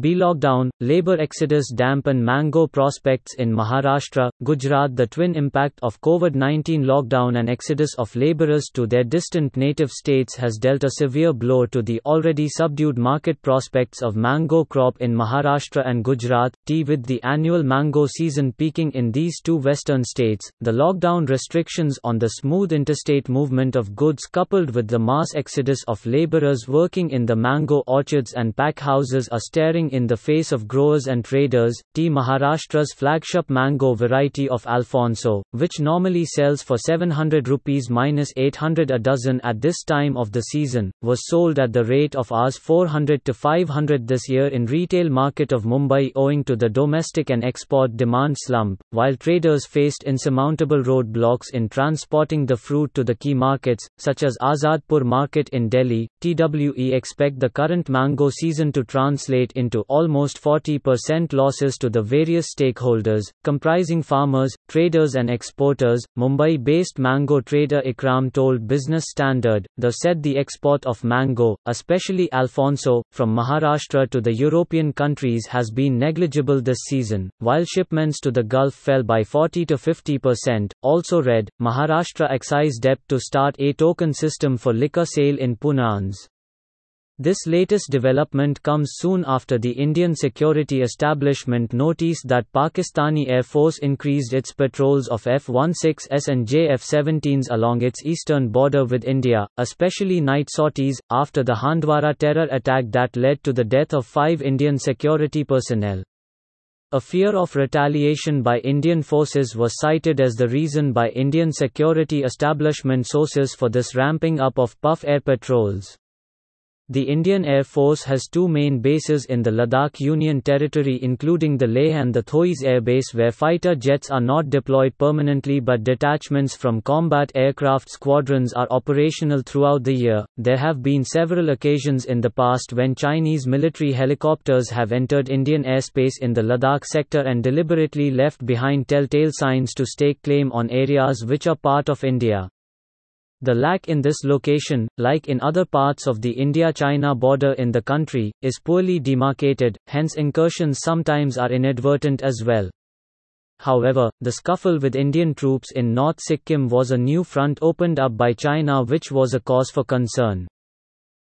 B. Lockdown, labor exodus dampen mango prospects in Maharashtra, Gujarat. The twin impact of COVID 19 lockdown and exodus of laborers to their distant native states has dealt a severe blow to the already subdued market prospects of mango crop in Maharashtra and Gujarat. T. With the annual mango season peaking in these two western states, the lockdown restrictions on the smooth interstate movement of goods coupled with the mass exodus of laborers working in the mango orchards and pack houses are staring in the face of growers and traders. T. Maharashtra's flagship mango variety of Alphonso, which normally sells for 700 rupees minus 800 a dozen at this time of the season, was sold at the rate of Rs 400 to 500 this year in retail market of Mumbai owing to the domestic and export demand slump, while traders faced insurmountable roadblocks in transporting the fruit to the key markets, such as Azadpur market in Delhi. TWE expect the current mango season to translate into almost 40% losses to the various stakeholders, comprising farmers, traders, and exporters. Mumbai based mango trader Ikram told Business Standard, the said the export of mango, especially Alphonso, from Maharashtra to the European countries has been negligible this season, while shipments to the Gulf fell by 40 to 50%. Also read, Maharashtra excise debt to start a token system for liquor sale in Punans. This latest development comes soon after the Indian security establishment noticed that Pakistani Air Force increased its patrols of F-16s and JF-17s along its eastern border with India, especially night sorties, after the Handwara terror attack that led to the death of five Indian security personnel. A fear of retaliation by Indian forces was cited as the reason by Indian security establishment sources for this ramping up of PAF air patrols. The Indian Air Force has two main bases in the Ladakh Union Territory including the Leh and the Thoise Air Base where fighter jets are not deployed permanently but detachments from combat aircraft squadrons are operational throughout the year. There have been several occasions in the past when Chinese military helicopters have entered Indian airspace in the Ladakh sector and deliberately left behind telltale signs to stake claim on areas which are part of India. The LAC in this location, like in other parts of the India-China border in the country, is poorly demarcated, hence incursions sometimes are inadvertent as well. However, the scuffle with Indian troops in North Sikkim was a new front opened up by China which was a cause for concern.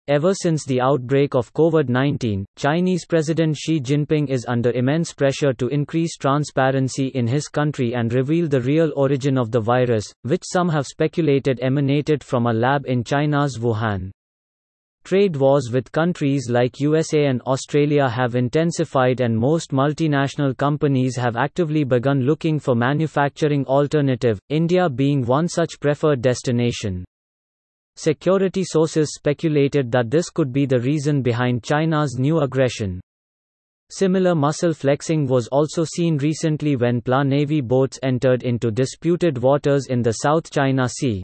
Ever since the outbreak of COVID 19, Chinese President Xi Jinping is under immense pressure to increase transparency in his country and reveal the real origin of the virus, which some have speculated emanated from a lab in China's Wuhan. Trade wars with countries like USA and Australia have intensified and most multinational companies have actively begun looking for manufacturing alternative, India being one such preferred destination. Security sources speculated that this could be the reason behind China's new aggression. Similar muscle flexing was also seen recently when PLA Navy boats entered into disputed waters in the South China Sea.